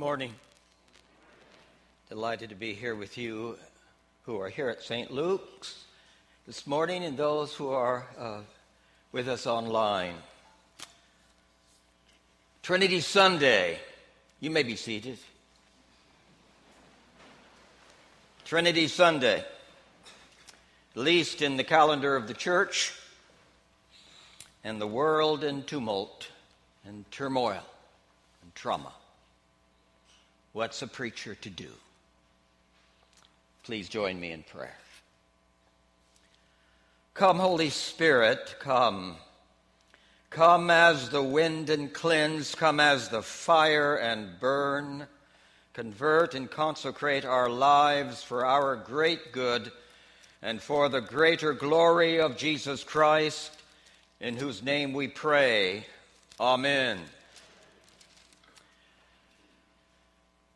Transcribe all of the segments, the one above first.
Morning. Delighted to be here with you who are here at St. Luke's this morning and those who are uh, with us online. Trinity Sunday. You may be seated. Trinity Sunday, at least in the calendar of the church, and the world in tumult and turmoil and trauma. What's a preacher to do? Please join me in prayer. Come, Holy Spirit, come. Come as the wind and cleanse, come as the fire and burn. Convert and consecrate our lives for our great good and for the greater glory of Jesus Christ, in whose name we pray. Amen.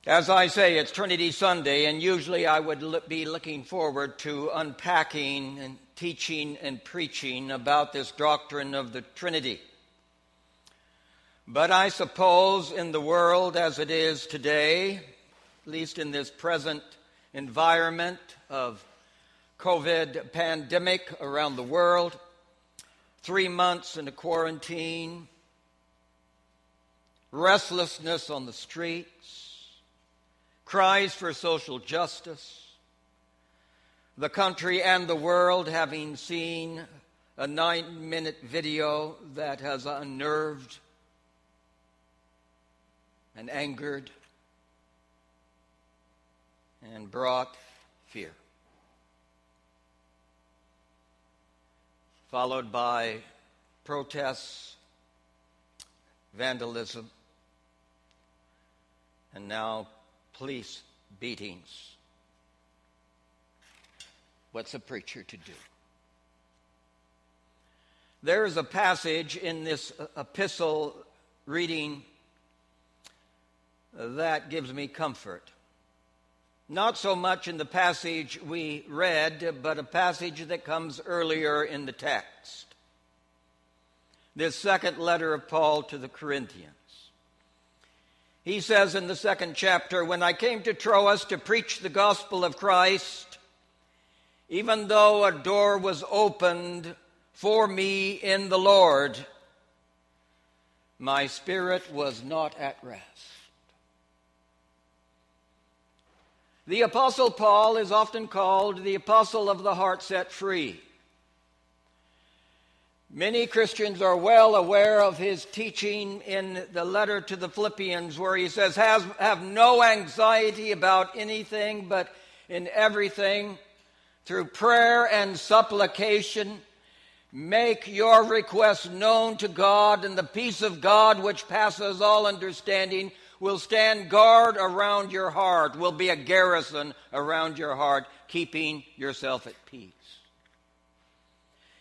As I say, it's Trinity Sunday, and usually I would be looking forward to unpacking and teaching and preaching about this doctrine of the Trinity. But I suppose in the world as it is today, at least in this present environment of COVID pandemic around the world, three months in a quarantine, restlessness on the streets, cries for social justice, the country and the world having seen a nine minute video that has unnerved and angered and brought fear. Followed by protests, vandalism, and now police beatings. What's a preacher to do? There is a passage in this uh, epistle reading that gives me comfort. Not so much in the passage we read, but a passage that comes earlier in the text. This second letter of Paul to the Corinthians. He says in the second chapter, When I came to Troas to preach the gospel of Christ, even though a door was opened for me in the Lord, my spirit was not at rest. The Apostle Paul is often called the Apostle of the heart set free. Many Christians are well aware of his teaching in the letter to the Philippians, where he says, Have no anxiety about anything, but in everything, through prayer and supplication, make your requests known to God, and the peace of God, which passes all understanding, will stand guard around your heart, will be a garrison around your heart, keeping yourself at peace.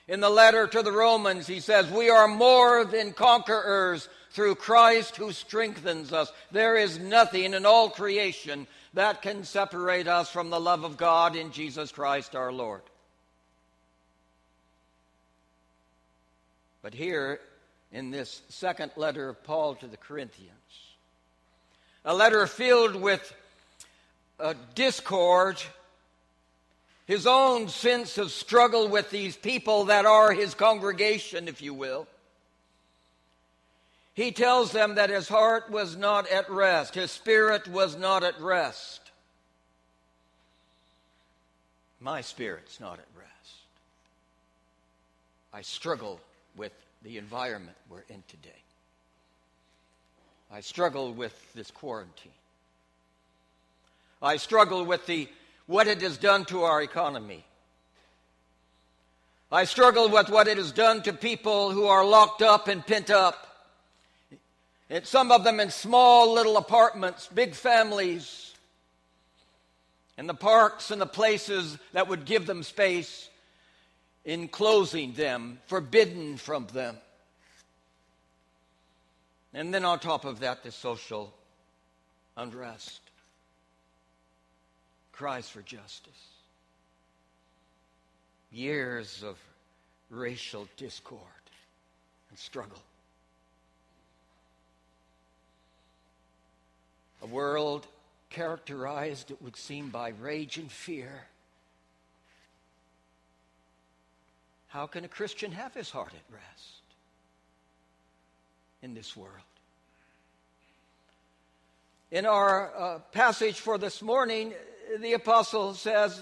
In the letter to the Romans, he says, We are more than conquerors through Christ who strengthens us. There is nothing in all creation that can separate us from the love of God in Jesus Christ our Lord. But here, in this second letter of Paul to the Corinthians, a letter filled with discord his own sense of struggle with these people that are his congregation, if you will. He tells them that his heart was not at rest, his spirit was not at rest. My spirit's not at rest. I struggle with the environment we're in today. I struggle with this quarantine. I struggle with the what it has done to our economy. I struggle with what it has done to people who are locked up and pent up. Some of them in small little apartments, big families, and the parks and the places that would give them space, enclosing them, forbidden from them. And then on top of that, the social unrest cries for justice. Years of racial discord and struggle. A world characterized, it would seem, by rage and fear. How can a Christian have his heart at rest in this world? In our uh, passage for this morning, the apostle says,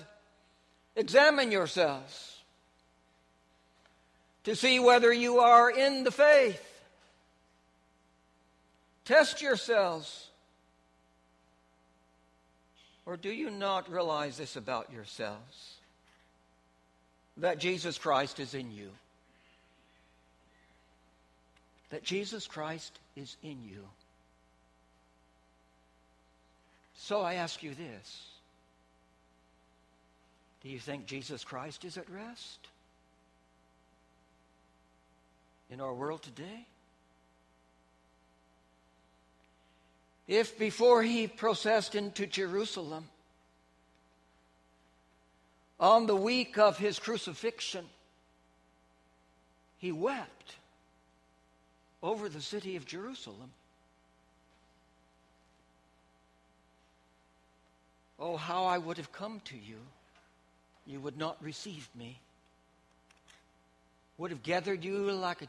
Examine yourselves to see whether you are in the faith. Test yourselves. Or do you not realize this about yourselves? That Jesus Christ is in you. That Jesus Christ is in you. So I ask you this Do you think Jesus Christ is at rest in our world today? If before he processed into Jerusalem, on the week of his crucifixion, he wept over the city of Jerusalem. Oh, how I would have come to you. You would not receive me. Would have gathered you like a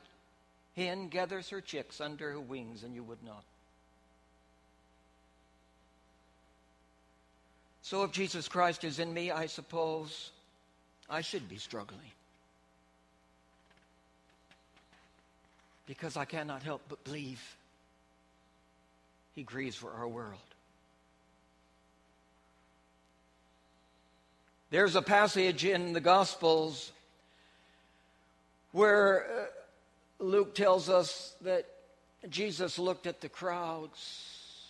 hen gathers her chicks under her wings, and you would not. So if Jesus Christ is in me, I suppose I should be struggling. Because I cannot help but believe he grieves for our world. There's a passage in the Gospels where uh, Luke tells us that Jesus looked at the crowds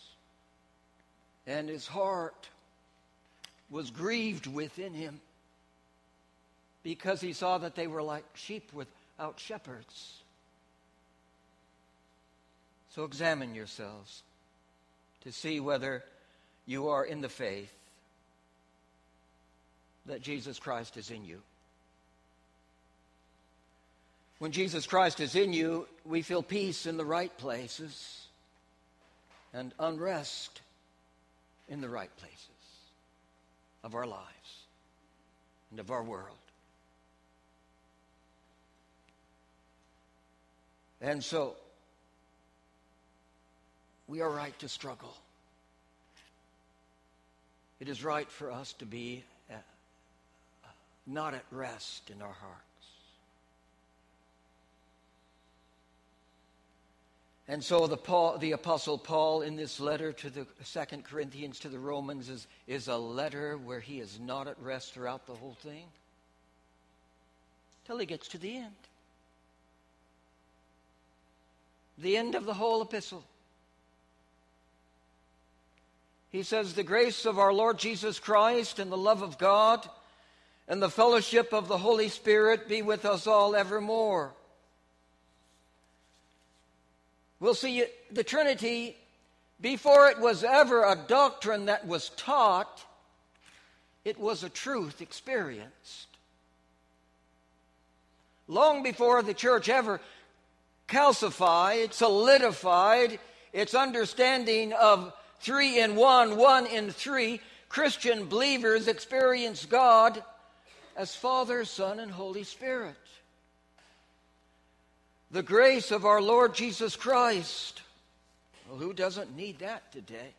and his heart was grieved within him because he saw that they were like sheep without shepherds. So examine yourselves to see whether you are in the faith that Jesus Christ is in you. When Jesus Christ is in you, we feel peace in the right places and unrest in the right places of our lives and of our world. And so, we are right to struggle. It is right for us to be not at rest in our hearts. And so the, Paul, the Apostle Paul in this letter to the Second Corinthians to the Romans is, is a letter where he is not at rest throughout the whole thing till he gets to the end. The end of the whole epistle. He says, The grace of our Lord Jesus Christ and the love of God and the fellowship of the Holy Spirit be with us all evermore. We'll see the Trinity, before it was ever a doctrine that was taught, it was a truth experienced. Long before the church ever calcified, solidified its understanding of three in one, one in three, Christian believers experienced God as Father, Son, and Holy Spirit the grace of our Lord Jesus Christ. Well, who doesn't need that today?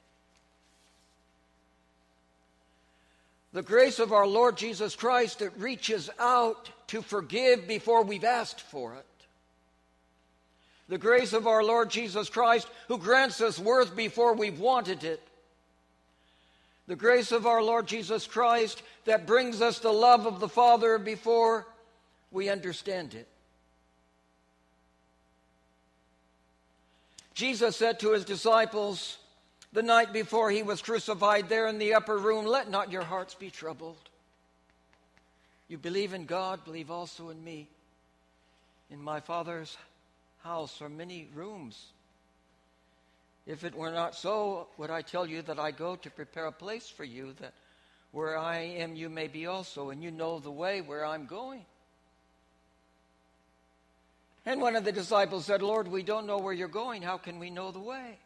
The grace of our Lord Jesus Christ that reaches out to forgive before we've asked for it. The grace of our Lord Jesus Christ who grants us worth before we've wanted it. The grace of our Lord Jesus Christ that brings us the love of the Father before we understand it. Jesus said to his disciples the night before he was crucified there in the upper room, Let not your hearts be troubled. You believe in God, believe also in me. In my Father's house are many rooms. If it were not so, would I tell you that I go to prepare a place for you, that where I am you may be also, and you know the way where I'm going. And one of the disciples said, Lord, we don't know where you're going. How can we know the way?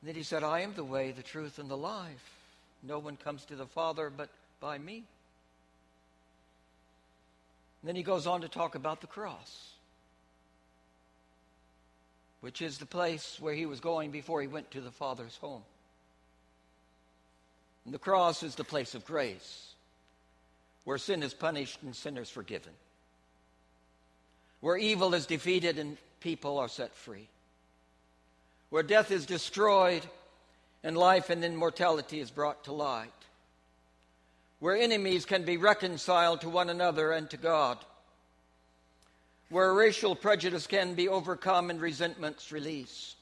And then he said, I am the way, the truth, and the life. No one comes to the Father but by me. And then he goes on to talk about the cross, which is the place where he was going before he went to the Father's home. And the cross is the place of grace, where sin is punished and sinners forgiven, where evil is defeated and people are set free, where death is destroyed and life and immortality is brought to light, where enemies can be reconciled to one another and to God, where racial prejudice can be overcome and resentments released,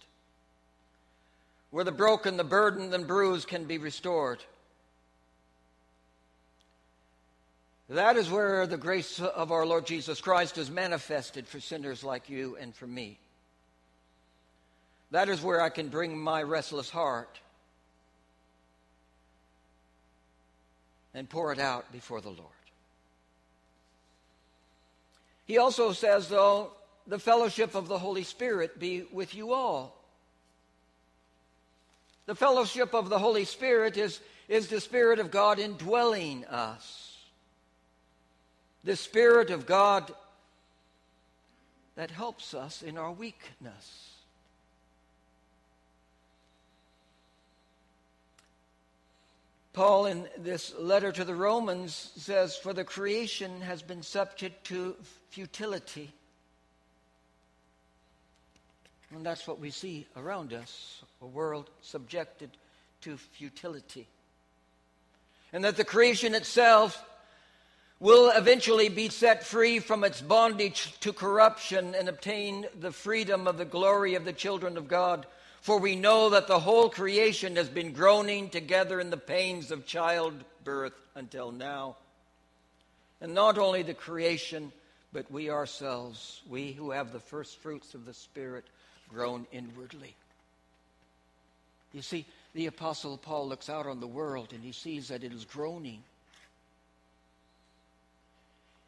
where the broken, the burdened, and bruised can be restored That is where the grace of our Lord Jesus Christ is manifested for sinners like you and for me. That is where I can bring my restless heart and pour it out before the Lord. He also says, though, the fellowship of the Holy Spirit be with you all. The fellowship of the Holy Spirit is, is the Spirit of God indwelling us the Spirit of God that helps us in our weakness. Paul, in this letter to the Romans, says, For the creation has been subject to futility. And that's what we see around us a world subjected to futility. And that the creation itself will eventually be set free from its bondage to corruption and obtain the freedom of the glory of the children of God. For we know that the whole creation has been groaning together in the pains of childbirth until now. And not only the creation, but we ourselves, we who have the first fruits of the Spirit, groan inwardly. You see, the Apostle Paul looks out on the world and he sees that it is groaning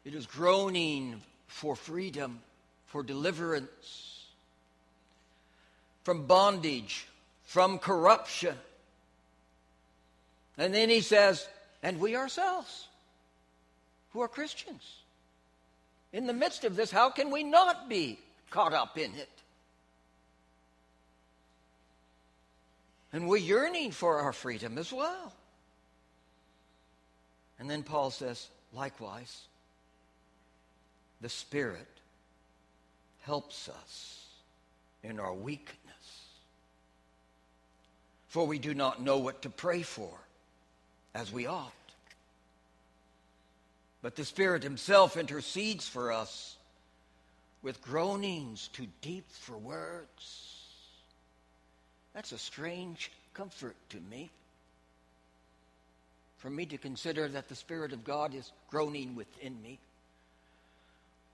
it is groaning for freedom, for deliverance from bondage, from corruption. And then he says, and we ourselves, who are Christians, in the midst of this, how can we not be caught up in it? And we're yearning for our freedom as well. And then Paul says, likewise, the Spirit helps us in our weakness. For we do not know what to pray for as we ought. But the Spirit Himself intercedes for us with groanings too deep for words. That's a strange comfort to me. For me to consider that the Spirit of God is groaning within me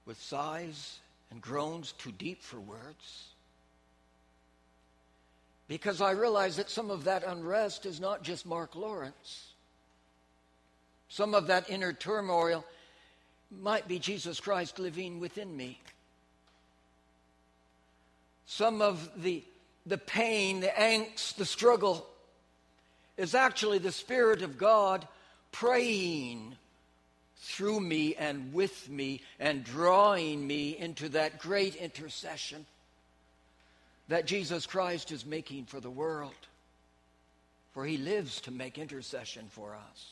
with sighs and groans too deep for words. Because I realize that some of that unrest is not just Mark Lawrence. Some of that inner turmoil might be Jesus Christ living within me. Some of the, the pain, the angst, the struggle is actually the Spirit of God praying through me and with me and drawing me into that great intercession that Jesus Christ is making for the world. For he lives to make intercession for us.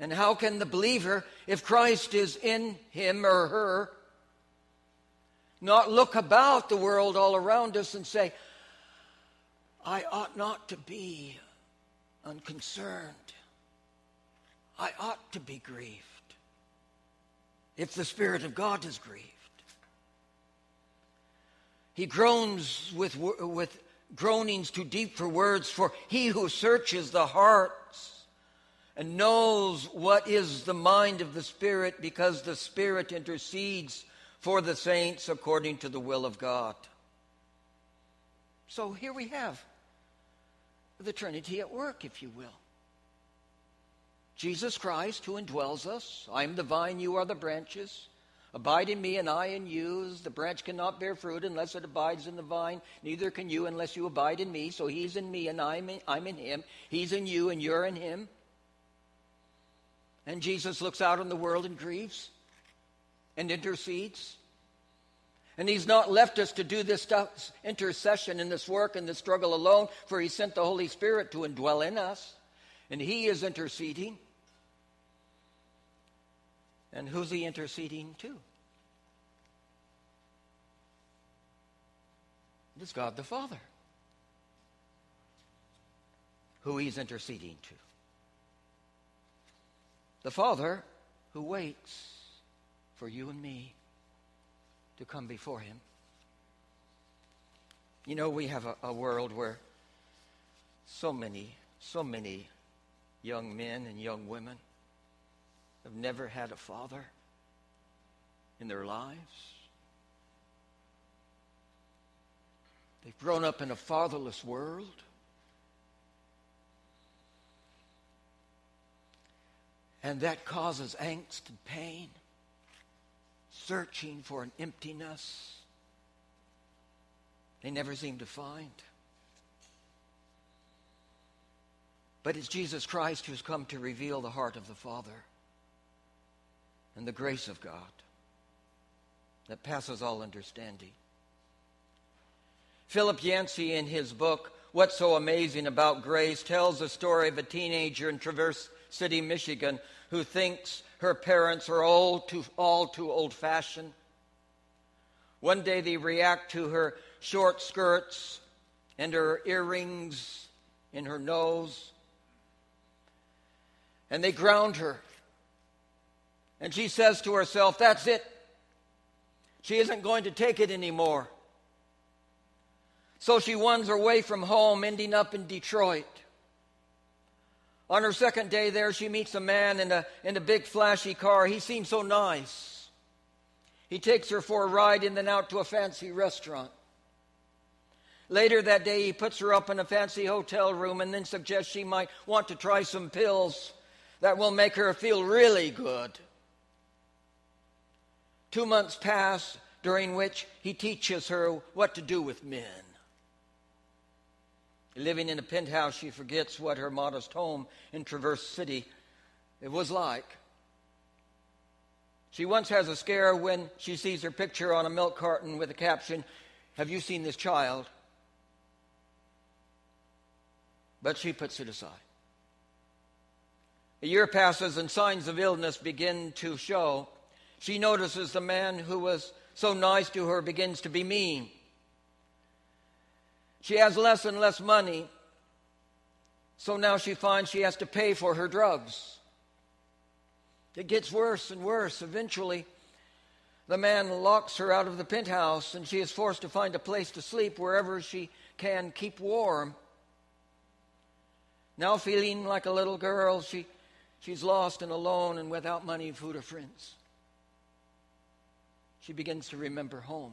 And how can the believer, if Christ is in him or her, not look about the world all around us and say, I ought not to be unconcerned. I ought to be grieved if the Spirit of God is grieved. He groans with, with groanings too deep for words, for he who searches the hearts and knows what is the mind of the Spirit, because the Spirit intercedes for the saints according to the will of God. So here we have the Trinity at work, if you will. Jesus Christ, who indwells us. I am the vine, you are the branches. Abide in me and I in you. The branch cannot bear fruit unless it abides in the vine, neither can you unless you abide in me. So he's in me and I'm in, I'm in him. He's in you and you're in him. And Jesus looks out on the world and grieves and intercedes. And he's not left us to do this stuff, intercession and this work and this struggle alone, for he sent the Holy Spirit to indwell in us. And he is interceding. And who's he interceding to? It is God the Father who he's interceding to. The Father who waits for you and me to come before him. You know, we have a, a world where so many, so many young men and young women have never had a father in their lives. They've grown up in a fatherless world. And that causes angst and pain, searching for an emptiness they never seem to find. But it's Jesus Christ who's come to reveal the heart of the Father and the grace of God that passes all understanding. Philip Yancey, in his book, What's So Amazing About Grace, tells the story of a teenager in Traverse City, Michigan, who thinks her parents are all too, all too old fashioned. One day they react to her short skirts and her earrings in her nose, and they ground her and she says to herself, That's it. She isn't going to take it anymore. So she runs away from home, ending up in Detroit. On her second day there, she meets a man in a, in a big flashy car. He seems so nice. He takes her for a ride and then out to a fancy restaurant. Later that day, he puts her up in a fancy hotel room and then suggests she might want to try some pills that will make her feel really good. Two months pass, during which he teaches her what to do with men. Living in a penthouse, she forgets what her modest home in Traverse City it was like. She once has a scare when she sees her picture on a milk carton with a caption, Have you seen this child? But she puts it aside. A year passes and signs of illness begin to show. She notices the man who was so nice to her begins to be mean. She has less and less money, so now she finds she has to pay for her drugs. It gets worse and worse. Eventually, the man locks her out of the penthouse, and she is forced to find a place to sleep wherever she can keep warm. Now, feeling like a little girl, she, she's lost and alone and without money, food, or friends she begins to remember home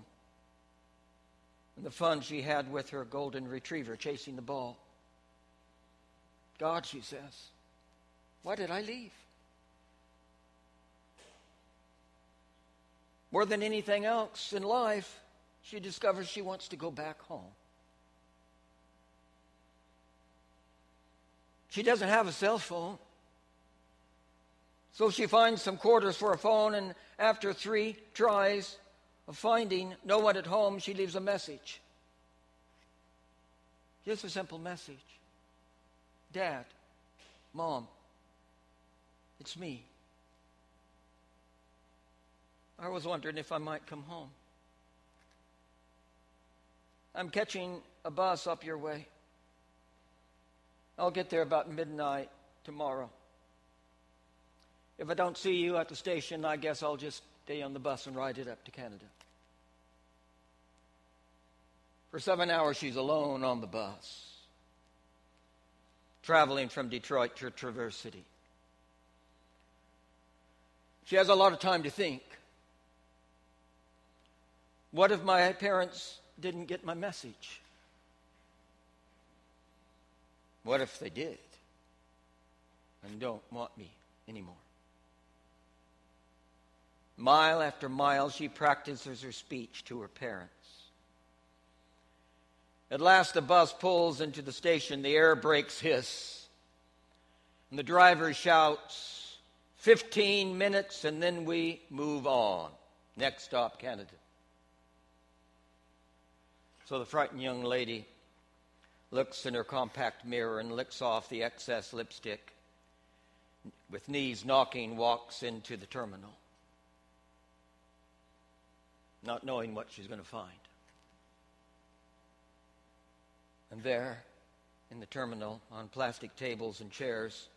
and the fun she had with her golden retriever chasing the ball. God, she says, why did I leave? More than anything else in life, she discovers she wants to go back home. She doesn't have a cell phone. So she finds some quarters for a phone, and after three tries of finding no one at home, she leaves a message. Just a simple message Dad, Mom, it's me. I was wondering if I might come home. I'm catching a bus up your way. I'll get there about midnight tomorrow. If I don't see you at the station, I guess I'll just stay on the bus and ride it up to Canada. For seven hours, she's alone on the bus, traveling from Detroit to Traverse City. She has a lot of time to think. What if my parents didn't get my message? What if they did and don't want me anymore? Mile after mile, she practices her speech to her parents. At last, the bus pulls into the station. The air brakes hiss. And the driver shouts, 15 minutes, and then we move on. Next stop, Canada. So the frightened young lady looks in her compact mirror and licks off the excess lipstick. With knees knocking, walks into the terminal, not knowing what she's going to find. And there, in the terminal, on plastic tables and chairs,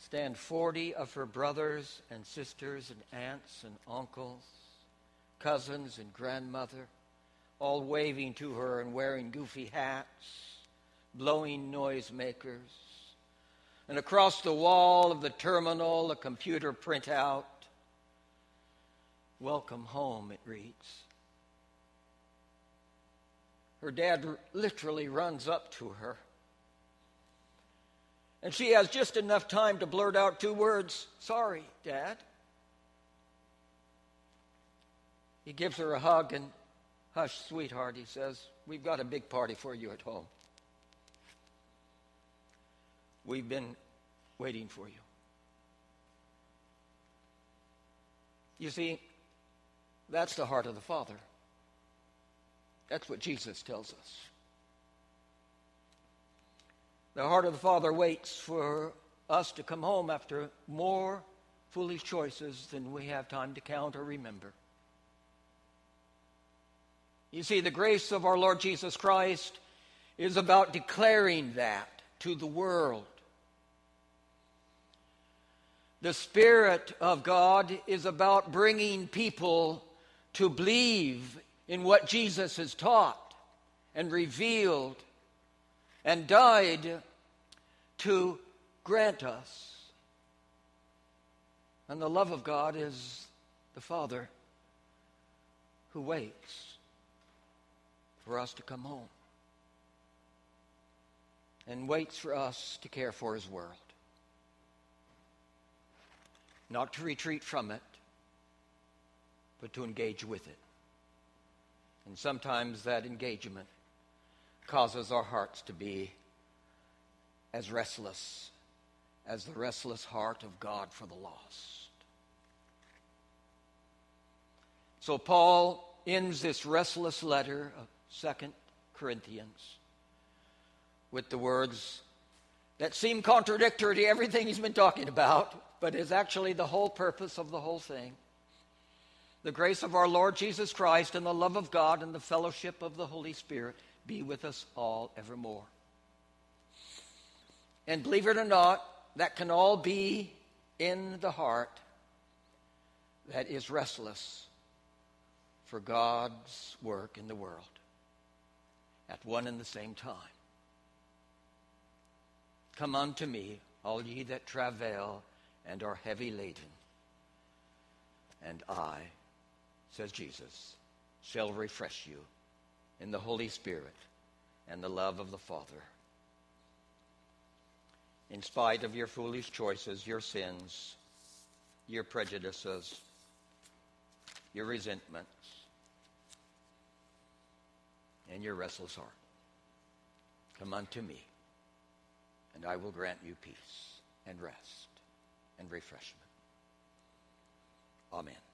stand 40 of her brothers and sisters and aunts and uncles, cousins and grandmother all waving to her and wearing goofy hats, blowing noisemakers. And across the wall of the terminal, a computer printout. Welcome home, it reads. Her dad literally runs up to her. And she has just enough time to blurt out two words Sorry, Dad. He gives her a hug and Hush, sweetheart, he says. We've got a big party for you at home. We've been waiting for you. You see, that's the heart of the Father. That's what Jesus tells us. The heart of the Father waits for us to come home after more foolish choices than we have time to count or remember. You see, the grace of our Lord Jesus Christ is about declaring that to the world. The Spirit of God is about bringing people to believe in what Jesus has taught and revealed and died to grant us. And the love of God is the Father who waits for us to come home and waits for us to care for His world. Not to retreat from it, but to engage with it. And sometimes that engagement causes our hearts to be as restless as the restless heart of God for the lost. So Paul ends this restless letter of Second Corinthians with the words that seem contradictory to everything he's been talking about, but is actually the whole purpose of the whole thing. The grace of our Lord Jesus Christ and the love of God and the fellowship of the Holy Spirit be with us all evermore. And believe it or not, that can all be in the heart that is restless for God's work in the world at one and the same time. Come unto me, all ye that travail and are heavy laden, and I, says Jesus, shall refresh you in the Holy Spirit and the love of the Father. In spite of your foolish choices, your sins, your prejudices, your resentments, and your restless heart. Come unto me, and I will grant you peace and rest and refreshment. Amen.